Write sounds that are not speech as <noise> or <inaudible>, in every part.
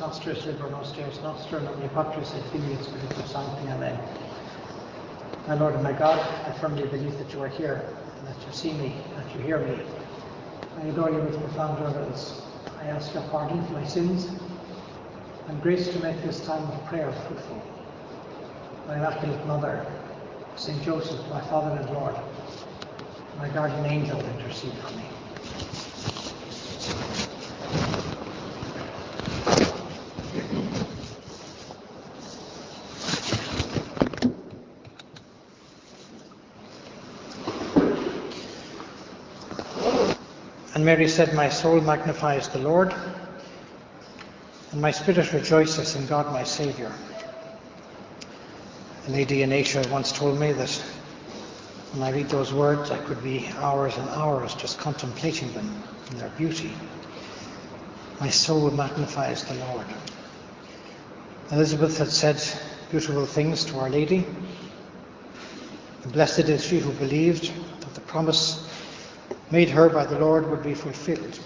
nostris, liber nostris, noster, in nomine Patris et Filii et Sancti. Amen. My Lord and my God, I firmly believe that you are here, and that you see me, that you hear me. I adore you with profound reverence. I ask your pardon for my sins and grace to make this time of prayer fruitful. My Immaculate Mother, Saint Joseph, my Father and Lord, my guardian angel, intercede for me. And Mary said, My soul magnifies the Lord, and my spirit rejoices in God my Saviour. A lady in Asia once told me that when I read those words, I could be hours and hours just contemplating them in their beauty. My soul magnifies the Lord. Elizabeth had said beautiful things to Our Lady. Blessed is she who believed that the promise made her by the Lord would be fulfilled.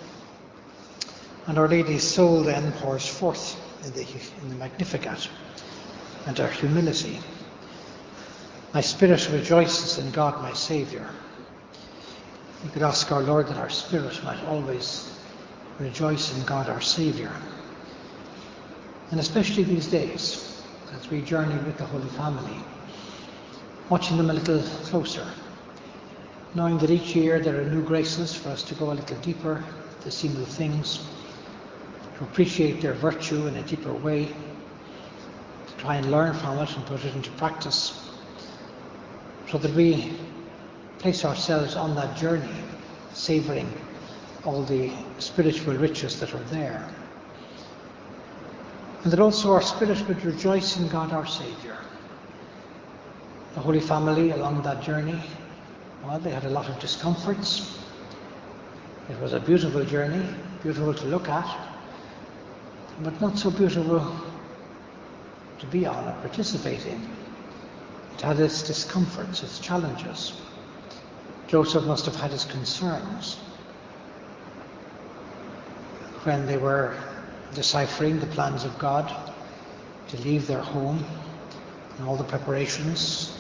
And Our Lady's soul then pours forth in the, in the Magnificat and her humility. My spirit rejoices in God my Saviour. We could ask our Lord that our spirit might always rejoice in God our Saviour. And especially these days, as we journey with the Holy Family, watching them a little closer, knowing that each year there are new graces for us to go a little deeper, to see new things, to appreciate their virtue in a deeper way, to try and learn from it and put it into practice, so that we place ourselves on that journey, savouring all the spiritual riches that are there. And that also our spirit would rejoice in God our Saviour. The Holy Family along that journey well, they had a lot of discomforts. It was a beautiful journey, beautiful to look at, but not so beautiful to be on or participate in. It had its discomforts, its challenges. Joseph must have had his concerns when they were deciphering the plans of God to leave their home and all the preparations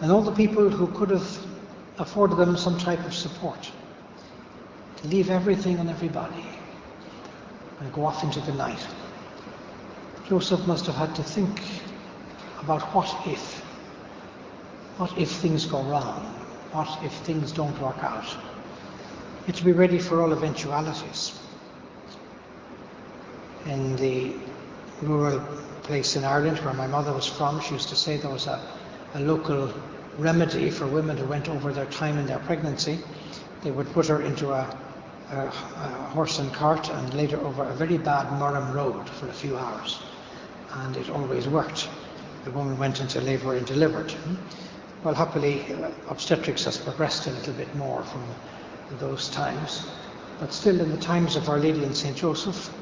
and all the people who could have afforded them some type of support to leave everything and everybody and go off into the night. Joseph must have had to think about what if. What if things go wrong? What if things don't work out? You to be ready for all eventualities. In the rural place in Ireland where my mother was from, she used to say there was a, a local remedy for women who went over their time in their pregnancy. They would put her into a, a, a horse and cart and later over a very bad Murram road for a few hours. And it always worked. The woman went into labour and delivered. Well, happily, uh, obstetrics has progressed a little bit more from those times. But still, in the times of Our Lady and St. Joseph,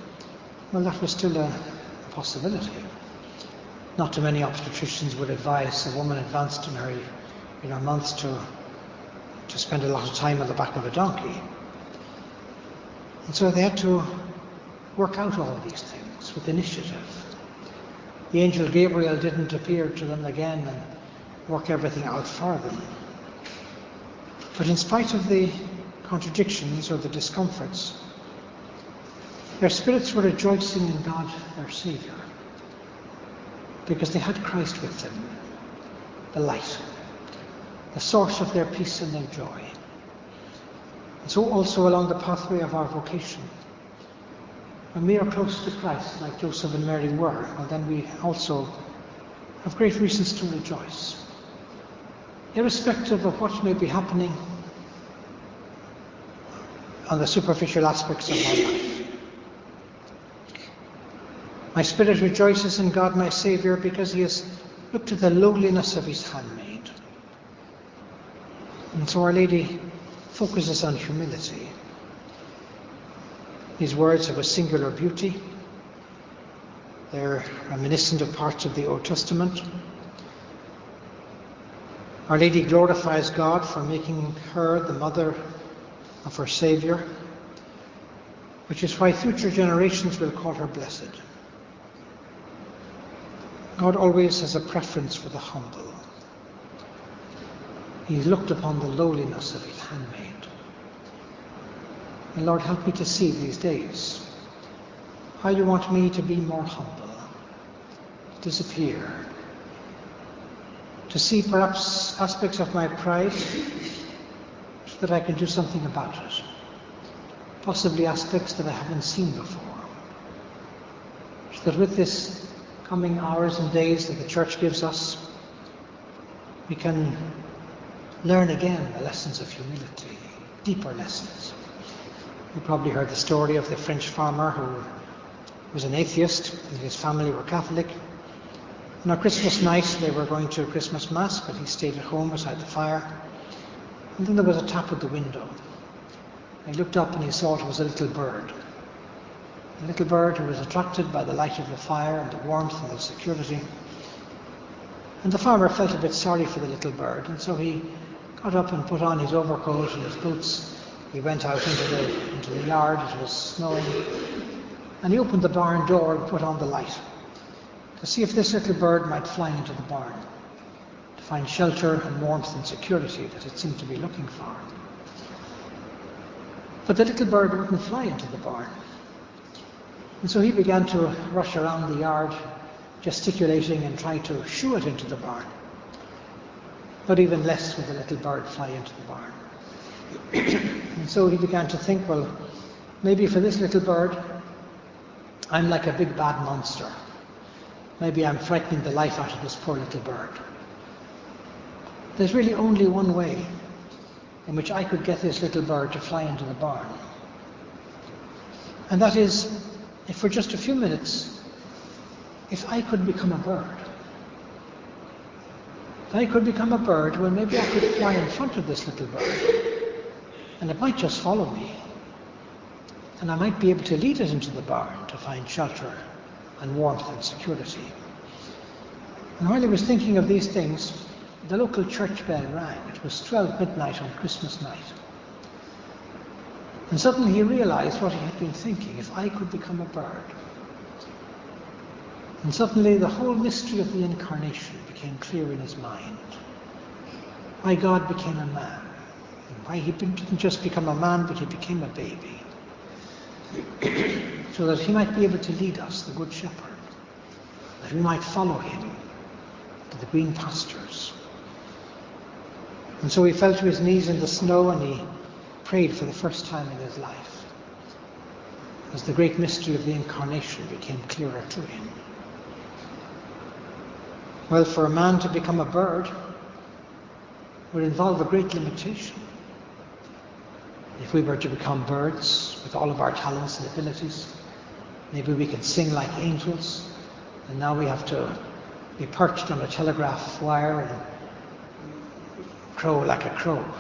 well, that was still a, a possibility. Not too many obstetricians would advise a woman advanced in her you know, months to, to spend a lot of time on the back of a donkey. And so they had to work out all these things with initiative. The angel Gabriel didn't appear to them again and work everything out for them. But in spite of the contradictions or the discomforts, their spirits were rejoicing in God, their Saviour, because they had Christ with them, the light the source of their peace and their joy. And so also along the pathway of our vocation. When we are close to Christ, like Joseph and Mary were, well, then we also have great reasons to rejoice. Irrespective of what may be happening on the superficial aspects of my life. My spirit rejoices in God my Saviour because he has looked at the lowliness of his handmaid. And so Our Lady focuses on humility. These words have a singular beauty. They're reminiscent of parts of the Old Testament. Our Lady glorifies God for making her the mother of her Saviour, which is why future generations will call her blessed. God always has a preference for the humble. He's looked upon the lowliness of his handmaid. And Lord, help me to see these days how you want me to be more humble, to disappear, to see perhaps aspects of my pride so that I can do something about it. Possibly aspects that I haven't seen before. So that with this coming hours and days that the church gives us, we can learn again the lessons of humility, deeper lessons. You probably heard the story of the French farmer who was an atheist and his family were Catholic. And on Christmas night they were going to a Christmas Mass, but he stayed at home beside the fire. And then there was a tap at the window. He looked up and he saw it was a little bird a little bird who was attracted by the light of the fire and the warmth and the security. And the farmer felt a bit sorry for the little bird, and so he got up and put on his overcoat and his boots. He went out into the, into the yard, it was snowing, and he opened the barn door and put on the light to see if this little bird might fly into the barn, to find shelter and warmth and security that it seemed to be looking for. But the little bird wouldn't fly into the barn. And so he began to rush around the yard, gesticulating and trying to shoo it into the barn. But even less would the little bird fly into the barn. <clears throat> and so he began to think, well, maybe for this little bird, I'm like a big bad monster. Maybe I'm frightening the life out of this poor little bird. There's really only one way in which I could get this little bird to fly into the barn. And that is if for just a few minutes, if I could become a bird, I could become a bird, well, maybe I could fly in front of this little bird, and it might just follow me. And I might be able to lead it into the barn to find shelter and warmth and security. And while he was thinking of these things, the local church bell rang. It was 12 midnight on Christmas night. And suddenly he realized what he had been thinking if I could become a bird. And suddenly the whole mystery of the incarnation became clear in his mind. Why God became a man. And why he didn't just become a man, but he became a baby. so that he might be able to lead us, the Good Shepherd. That we might follow him to the green pastures. And so he fell to his knees in the snow and he prayed for the first time in his life as the great mystery of the incarnation became clearer to him. Well, for a man to become a bird would involve a great limitation. If we were to become birds with all of our talents and abilities, maybe we could sing like angels, and now we have to be perched on a telegraph wire and crow like a crow. <laughs>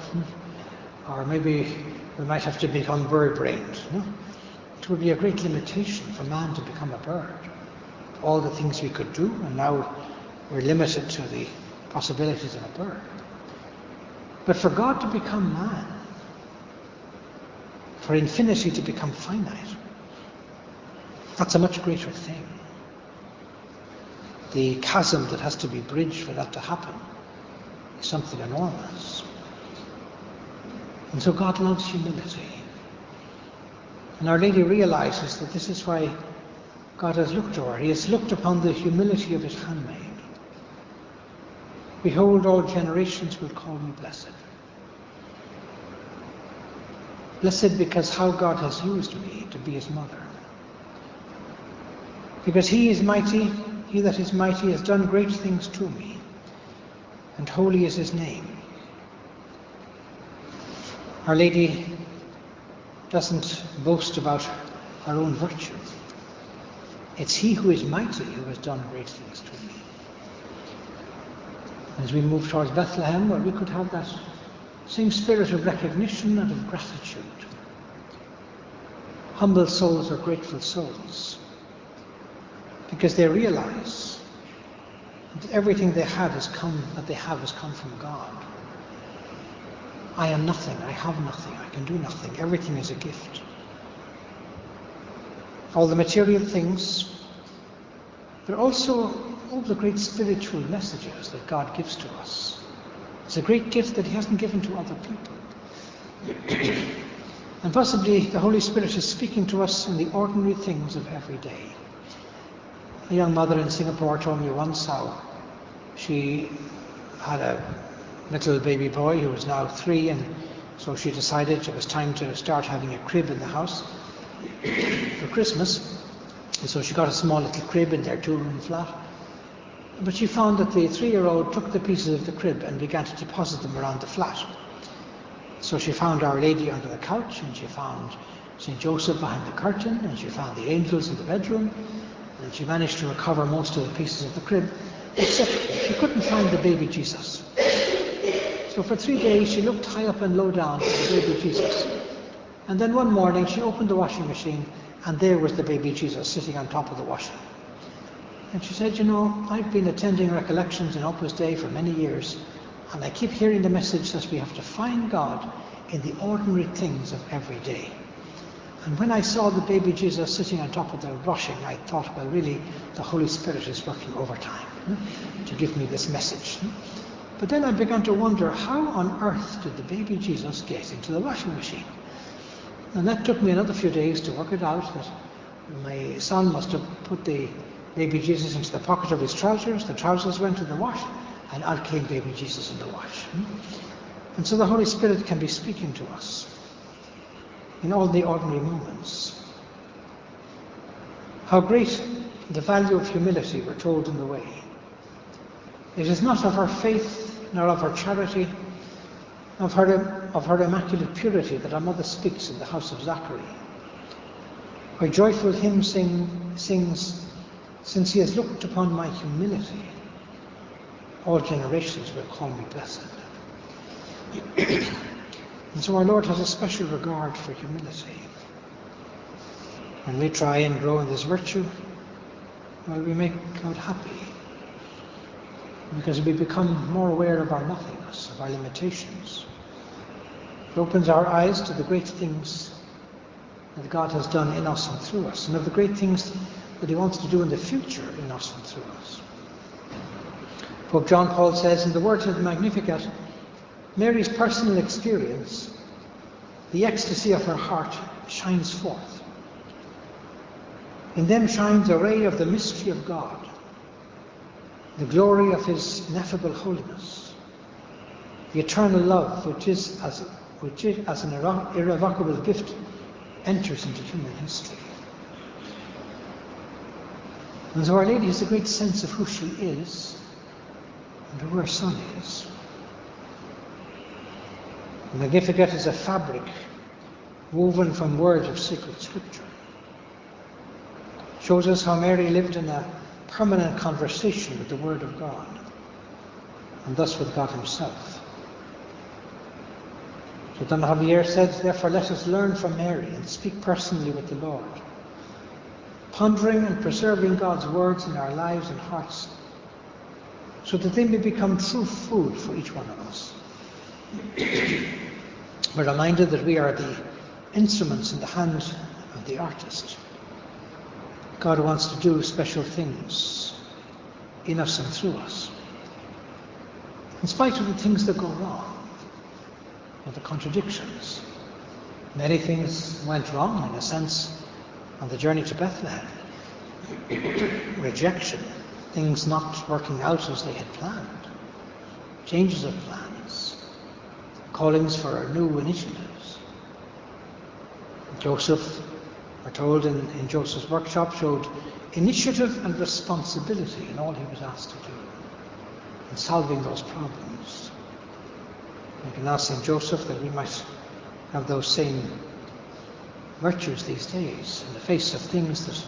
Or maybe we might have to become bird-brained. No? It would be a great limitation for man to become a bird. All the things we could do, and now we're limited to the possibilities of a bird. But for God to become man, for infinity to become finite, that's a much greater thing. The chasm that has to be bridged for that to happen is something enormous. And so God loves humility. And Our Lady realizes that this is why God has looked to her. He has looked upon the humility of his handmaid. Behold, all generations will call me blessed. Blessed because how God has used me to be his mother. Because he is mighty, he that is mighty has done great things to me, and holy is his name. Our Lady doesn't boast about her own virtue. It's He who is mighty who has done great things to me. As we move towards Bethlehem, well, we could have that same spirit of recognition and of gratitude. Humble souls are grateful souls because they realize that everything they have has come that they have has come from God. I am nothing, I have nothing, I can do nothing. Everything is a gift. All the material things, but also all the great spiritual messages that God gives to us. It's a great gift that He hasn't given to other people. <clears throat> and possibly the Holy Spirit is speaking to us in the ordinary things of every day. A young mother in Singapore told me once how she had a little baby boy who was now three, and so she decided it was time to start having a crib in the house <clears throat> for Christmas. And so she got a small little crib in their two room flat. But she found that the three year old took the pieces of the crib and began to deposit them around the flat. So she found Our Lady under the couch, and she found St. Joseph behind the curtain, and she found the angels in the bedroom, and she managed to recover most of the pieces of the crib, except she couldn't find the baby Jesus. So for three days she looked high up and low down for the baby Jesus. And then one morning she opened the washing machine and there was the baby Jesus sitting on top of the washing. And she said, You know, I've been attending recollections in Opus Dei for many years, and I keep hearing the message that we have to find God in the ordinary things of every day. And when I saw the baby Jesus sitting on top of the washing, I thought, well, really, the Holy Spirit is working overtime hmm, to give me this message. Hmm. But then I began to wonder, how on earth did the baby Jesus get into the washing machine? And that took me another few days to work it out that my son must have put the baby Jesus into the pocket of his trousers, the trousers went in the wash, and out came baby Jesus in the wash. Hmm. And so the Holy Spirit can be speaking to us in all the ordinary moments. How great the value of humility, we're told in the way. It is not of her faith, nor of her charity, of her, of her immaculate purity that our mother speaks in the house of Zachary. Her joyful hymn sing, sings, Since he has looked upon my humility, all generations will call me blessed. <clears throat> And so our Lord has a special regard for humility. When we try and grow in this virtue, well, we make God happy. Because we become more aware of our nothingness, of our limitations. It opens our eyes to the great things that God has done in us and through us, and of the great things that He wants to do in the future in us and through us. Pope John Paul says in the words of the Magnificat, Mary's personal experience, the ecstasy of her heart, shines forth. In them shines a ray of the mystery of God, the glory of His ineffable holiness, the eternal love which is as, which is, as an irrevocable gift enters into human history. And so Our Lady has a great sense of who she is and who her Son is. The Magnificat is a fabric woven from words of sacred scripture. Shows us how Mary lived in a permanent conversation with the Word of God, and thus with God Himself. So Don Javier said, therefore let us learn from Mary and speak personally with the Lord, pondering and preserving God's words in our lives and hearts, so that they may become true food for each one of us. We're reminded that we are the instruments in the hand of the artist. God wants to do special things in us and through us. In spite of the things that go wrong, or the contradictions. Many things went wrong, in a sense, on the journey to Bethlehem. Rejection, things not working out as they had planned, changes of plans, callings for new initiatives. Joseph, we're told in, in Joseph's workshop, showed initiative and responsibility in all he was asked to do in solving those problems. We can ask St. Joseph that we might have those same virtues these days in the face of things that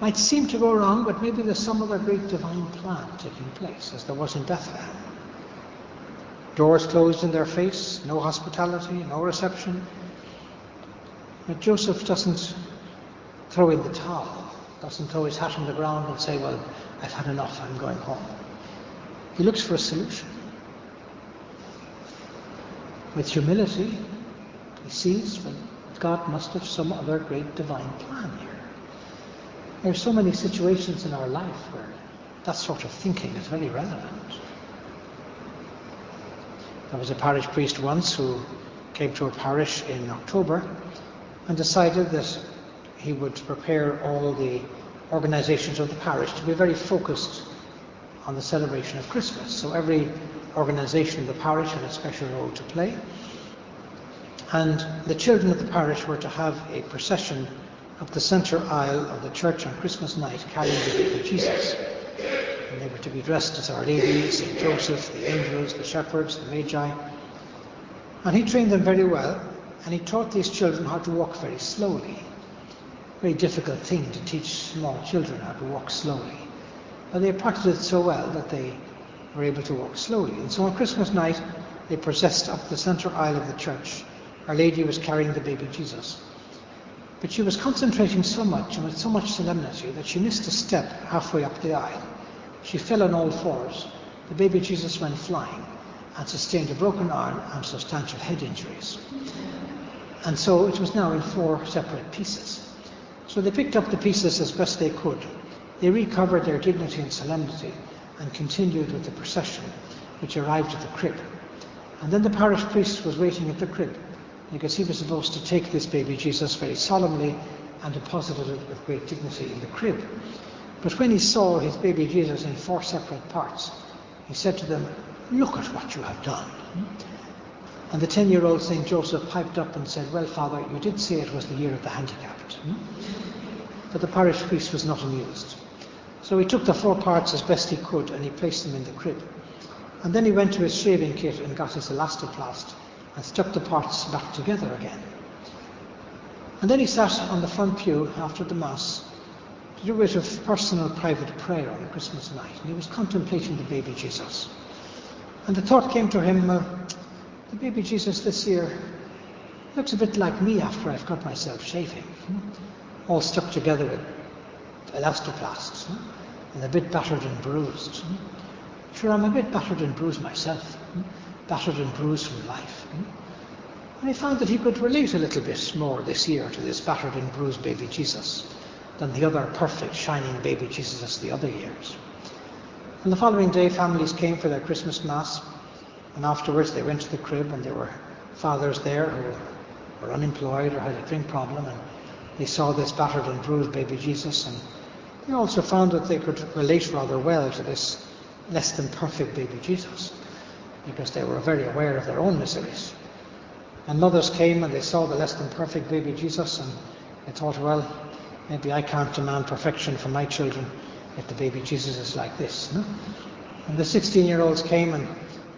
might seem to go wrong, but maybe there's some other great divine plan taking place, as there was in Bethlehem. Doors closed in their face, no hospitality, no reception. But Joseph doesn't throw in the towel, doesn't throw his hat on the ground and say, Well, I've had enough, I'm going home. He looks for a solution. With humility, he sees that God must have some other great divine plan here. There are so many situations in our life where that sort of thinking is very relevant. There was a parish priest once who came to a parish in October and decided that he would prepare all the organizations of the parish to be very focused on the celebration of Christmas. So every organization of the parish had a special role to play. And the children of the parish were to have a procession up the centre aisle of the church on Christmas night carrying the baby Jesus. And they were to be dressed as Our Lady, St. Joseph, the angels, the shepherds, the Magi. And he trained them very well, and he taught these children how to walk very slowly. Very difficult thing to teach small children how to walk slowly. But they practiced it so well that they were able to walk slowly. And so on Christmas night, they processed up the centre aisle of the church. Our Lady was carrying the baby Jesus. But she was concentrating so much and with so much solemnity that she missed a step halfway up the aisle. She fell on all fours. The baby Jesus went flying and sustained a broken arm and substantial head injuries. And so it was now in four separate pieces. So they picked up the pieces as best they could. They recovered their dignity and solemnity and continued with the procession, which arrived at the crib. And then the parish priest was waiting at the crib because he was supposed to take this baby Jesus very solemnly and deposited it with great dignity in the crib. But when he saw his baby Jesus in four separate parts, he said to them, Look at what you have done. And the 10 year old St. Joseph piped up and said, Well, Father, you did say it was the year of the handicapped. But the parish priest was not amused. So he took the four parts as best he could and he placed them in the crib. And then he went to his shaving kit and got his elastoplast and stuck the parts back together again. And then he sat on the front pew after the Mass to do a bit of personal private prayer on Christmas night. And he was contemplating the baby Jesus. And the thought came to him, uh, the baby Jesus this year looks a bit like me after I've got myself shaving. Hmm? All stuck together with elastoplasts hmm? and a bit battered and bruised. Hmm? Sure, I'm a bit battered and bruised myself. Battered and bruised from life. Hmm? And he found that he could relate a little bit more this year to this battered and bruised baby Jesus than the other perfect, shining baby Jesus the other years. And the following day, families came for their Christmas Mass, and afterwards they went to the crib, and there were fathers there who were unemployed or had a drink problem, and they saw this battered and bruised baby Jesus, and they also found that they could relate rather well to this less than perfect baby Jesus, because they were very aware of their own miseries. And mothers came and they saw the less than perfect baby Jesus, and they thought, well, maybe I can't demand perfection from my children, if the baby Jesus is like this. No? And the 16 year olds came and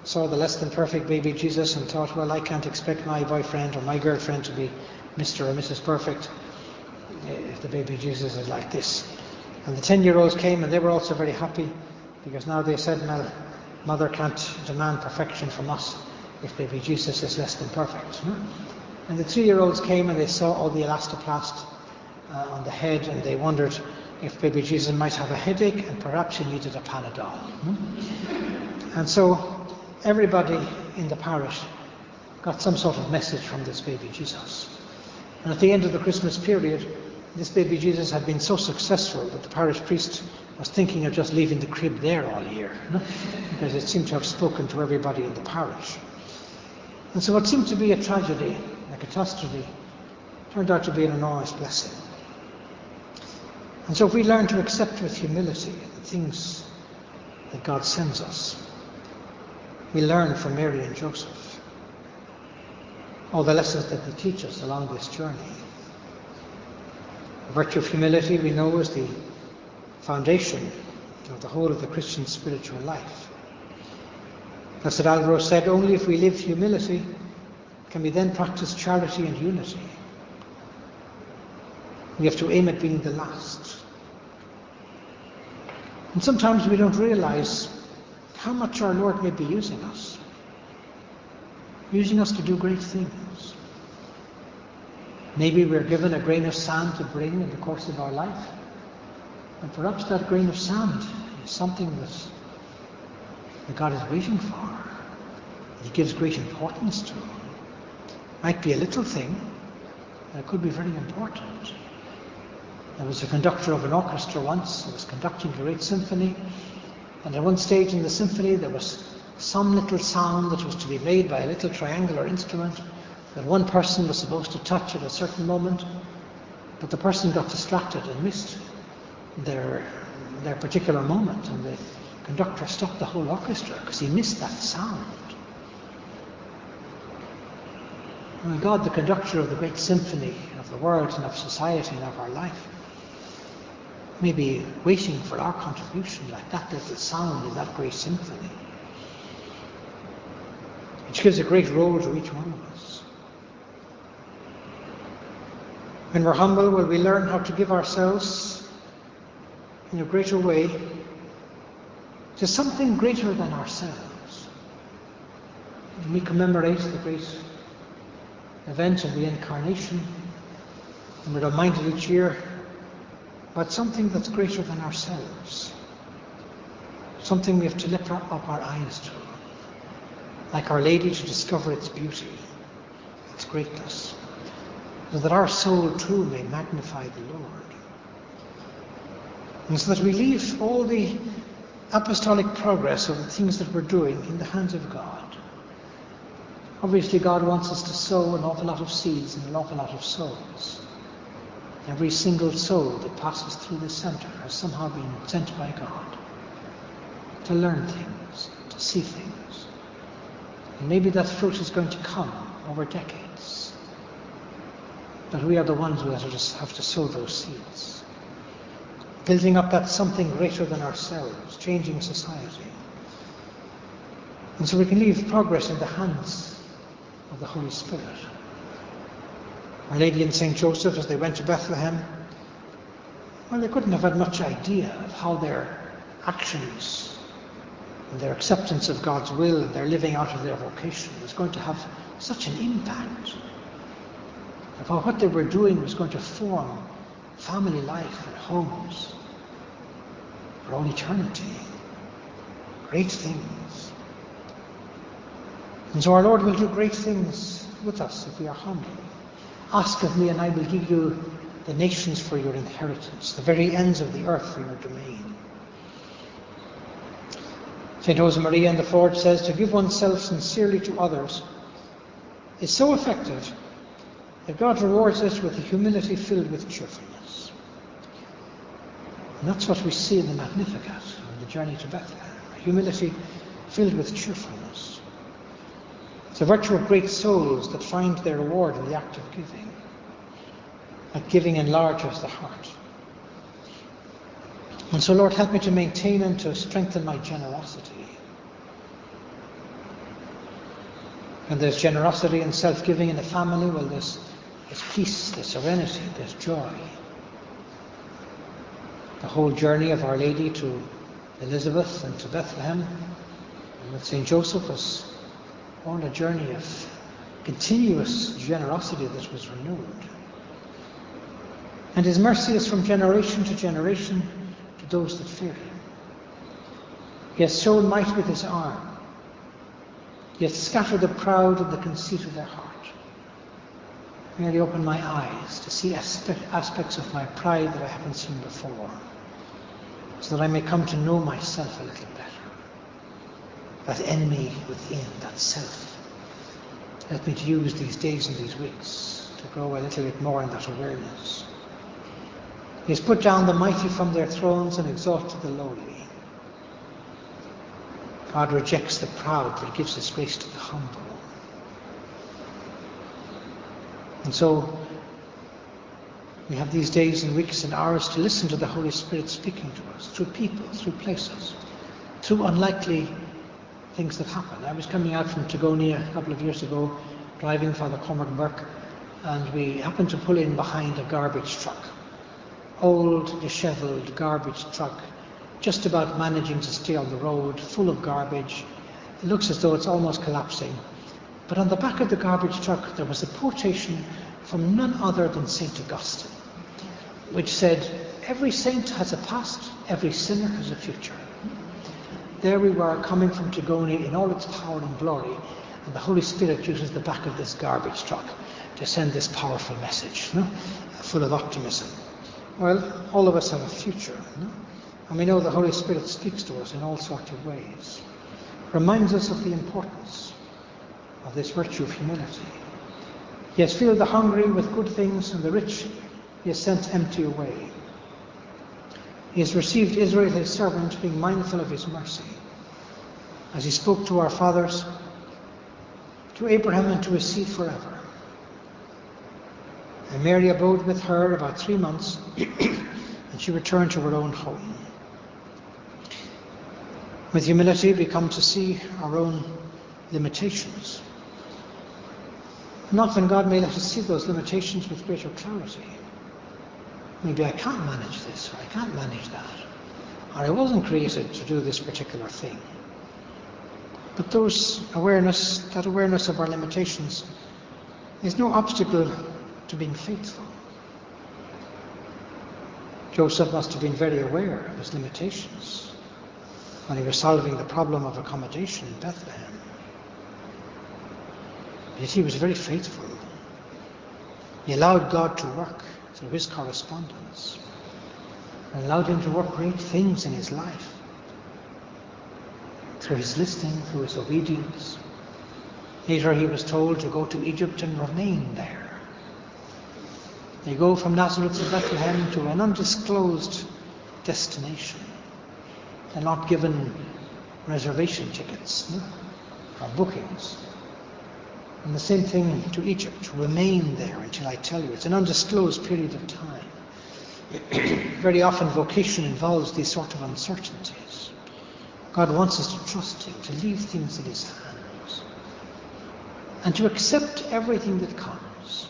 saw the less than perfect baby Jesus and thought, well, I can't expect my boyfriend or my girlfriend to be Mr. or Mrs. Perfect if the baby Jesus is like this. And the 10 year olds came and they were also very happy because now they said, well, mother can't demand perfection from us if baby Jesus is less than perfect. No? And the three year olds came and they saw all the elastoplast uh, on the head and they wondered if baby Jesus might have a headache and perhaps he needed a Panadol. Hmm? And so everybody in the parish got some sort of message from this baby Jesus. And at the end of the Christmas period, this baby Jesus had been so successful that the parish priest was thinking of just leaving the crib there all year, because it seemed to have spoken to everybody in the parish. And so what seemed to be a tragedy, a catastrophe, turned out to be an enormous blessing. And so if we learn to accept with humility the things that God sends us, we learn from Mary and Joseph all the lessons that they teach us along this journey. The virtue of humility, we know, is the foundation of the whole of the Christian spiritual life. Blessed Alvaro said, only if we live humility can we then practice charity and unity. We have to aim at being the last. And sometimes we don't realize how much our Lord may be using us, using us to do great things. Maybe we're given a grain of sand to bring in the course of our life, and perhaps that grain of sand is something that, that God is waiting for. He gives great importance to. Might be a little thing, but it could be very important. There was a conductor of an orchestra once who was conducting a great symphony, And at one stage in the symphony, there was some little sound that was to be made by a little triangular instrument that one person was supposed to touch at a certain moment, but the person got distracted and missed their, their particular moment, and the conductor stopped the whole orchestra because he missed that sound. And God, the conductor of the great symphony of the world and of society and of our life, may be waiting for our contribution like that little sound in that great symphony which gives a great role to each one of us. When we're humble, will we learn how to give ourselves in a greater way to something greater than ourselves? When we commemorate the great event of the Incarnation, and we're reminded each year about something that's greater than ourselves, something we have to lift up our eyes to like Our Lady, to discover its beauty, its greatness, so that our soul too may magnify the Lord. And so that we leave all the apostolic progress of the things that we're doing in the hands of God. Obviously, God wants us to sow an awful lot of seeds and an awful lot of souls. Every single soul that passes through this centre has somehow been sent by God to learn things, to see things. And maybe that fruit is going to come over decades. But we are the ones who have to sow those seeds. Building up that something greater than ourselves, changing society. And so we can leave progress in the hands of the Holy Spirit. Our Lady and St. Joseph, as they went to Bethlehem, well, they couldn't have had much idea of how their actions and their acceptance of God's will and their living out of their vocation was going to have such an impact. About what they were doing was going to form family life and homes for all eternity. Great things. And so our Lord will do great things with us if we are humble. Ask of me, and I will give you the nations for your inheritance, the very ends of the earth for your domain. St. Josemaria in the Forge says to give oneself sincerely to others is so effective that God rewards us with a humility filled with cheerfulness. And that's what we see in the Magnificat, on the journey to Bethlehem. Humility filled with cheerfulness. It's a virtue of great souls that find their reward in the act of giving. That giving enlarges the heart. And so, Lord, help me to maintain and to strengthen my generosity. And there's generosity and self giving in the family, well, there's, there's peace, there's serenity, there's joy. Whole journey of Our Lady to Elizabeth and to Bethlehem and with St. Joseph was all a journey of continuous generosity that was renewed. And His mercy is from generation to generation to those that fear him. He has shown might with his arm. He has scattered the proud in the conceit of their heart. Merely open my eyes to see aspects of my pride that I haven't seen before, so that I may come to know myself a little better. That enemy within, that self. Help me to use these days and these weeks to grow a little bit more in that awareness. He has put down the mighty from their thrones and exalted the lowly. God rejects the proud, but gives his grace to the humble. And so we have these days and weeks and hours to listen to the Holy Spirit speaking to us through people, through places, through unlikely things that happen. I was coming out from Tigoni a couple of years ago, driving Father Cormac Burke, and we happened to pull in behind a garbage truck old, dishevelled garbage truck, just about managing to stay on the road, full of garbage. It looks as though it's almost collapsing. But on the back of the garbage truck, there was a quotation from none other than St. Augustine, which said, Every saint has a past, every sinner has a future. There we were coming from Tigoni in all its power and glory, and the Holy Spirit uses the back of this garbage truck to send this powerful message, no? full of optimism. Well, all of us have a future. No? And we know the Holy Spirit speaks to us in all sorts of ways. Reminds us of the importance of this virtue of humility. He has filled the hungry with good things, and the rich he has sent empty away. He has received Israel his servant, being mindful of his mercy, as he spoke to our fathers, to Abraham and to his seed forever. And Mary abode with her about three months, <clears throat> and she returned to her own home. With humility, we come to see our own limitations. And often God may let us see those limitations with greater clarity. Maybe I can't manage this, or I can't manage that, or I wasn't created to do this particular thing. But those awareness, that awareness of our limitations, is no obstacle to being faithful. Joseph must have been very aware of his limitations when he was solving the problem of accommodation in Bethlehem. Yet he was very faithful. He allowed God to work through his correspondence and allowed him to work great things in his life through his listening, through his obedience. Later he was told to go to Egypt and remain there. They go from Nazareth to Bethlehem to an undisclosed destination. They're not given reservation tickets no? or bookings. And the same thing to Egypt. Remain there until I tell you. It's an undisclosed period of time. <clears throat> Very often vocation involves these sort of uncertainties. God wants us to trust Him, to leave things in His hands, and to accept everything that comes.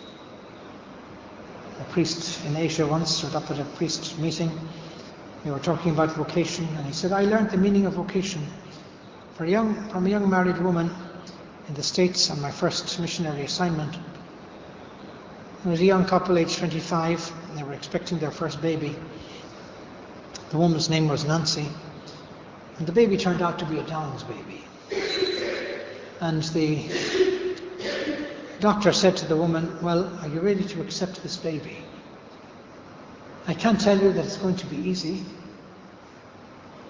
A priest in Asia once stood up at a priest meeting. We were talking about vocation, and he said, I learned the meaning of vocation a young, from a young married woman in the States on my first missionary assignment. There was a young couple, aged 25, and they were expecting their first baby. The woman's name was Nancy, and the baby turned out to be a Downs baby. And the doctor said to the woman, Well, are you ready to accept this baby? I can't tell you that it's going to be easy,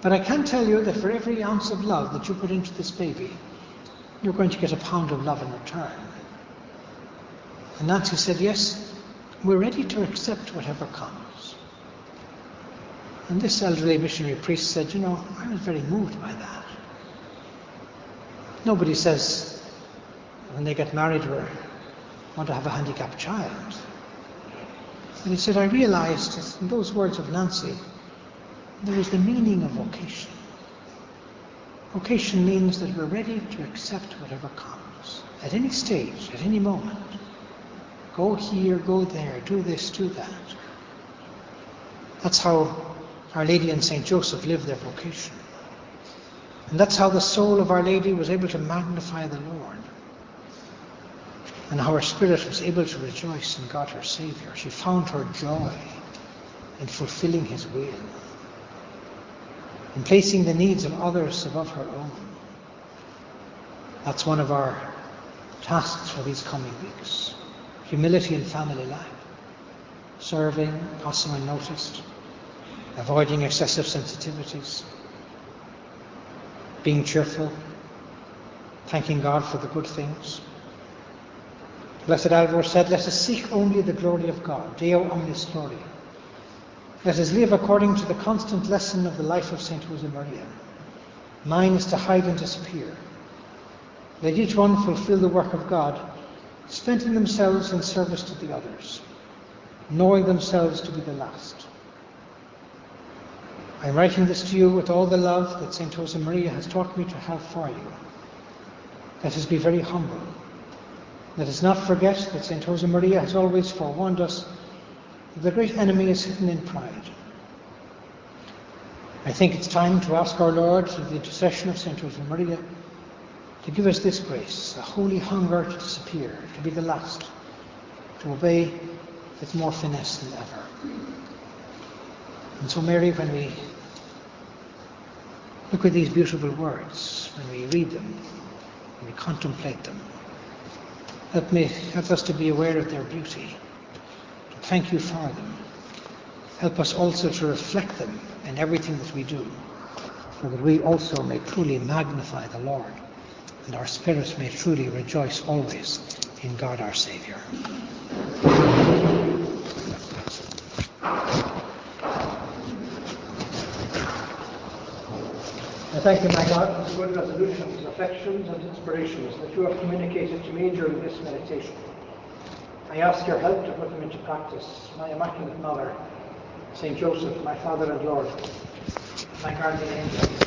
but I can tell you that for every ounce of love that you put into this baby, you're going to get a pound of love in return. And Nancy said, Yes, we're ready to accept whatever comes. And this elderly missionary priest said, You know, I was very moved by that. Nobody says when they get married we want to have a handicapped child. And he said, I realized in those words of Nancy, there was the meaning of vocation. Vocation means that we're ready to accept whatever comes at any stage, at any moment. Go here, go there, do this, do that. That's how Our Lady and St. Joseph lived their vocation. And that's how the soul of Our Lady was able to magnify the Lord. And how her spirit was able to rejoice in God her Saviour. She found her joy in fulfilling His will in placing the needs of others above her own. That's one of our tasks for these coming weeks. Humility in family life. Serving, passing unnoticed. Avoiding excessive sensitivities. Being cheerful. Thanking God for the good things. Blessed Alvaro said, Let us seek only the glory of God. Deo omnis gloria. Let us live according to the constant lesson of the life of St. Josemaria. Mine is to hide and disappear. Let each one fulfill the work of God, spending themselves in service to the others, knowing themselves to be the last. I am writing this to you with all the love that St. Josemaria has taught me to have for you. Let us be very humble. Let us not forget that St. Josemaria has always forewarned us the great enemy is hidden in pride. I think it's time to ask our Lord, through the intercession of St. Josemaria, to give us this grace, a holy hunger to disappear, to be the last, to obey with more finesse than ever. And so, Mary, when we look at these beautiful words, when we read them, when we contemplate them, help, me, help us to be aware of their beauty Thank you Father. Help us also to reflect them in everything that we do, so that we also may truly magnify the Lord, and our spirits may truly rejoice always in God our Saviour. I thank you, my God, for the good resolutions, affections, and inspirations that you have communicated to me during this meditation. I ask your help to put them into practice. My Immaculate Mother, St. Joseph, my Father and Lord, my guardian angel,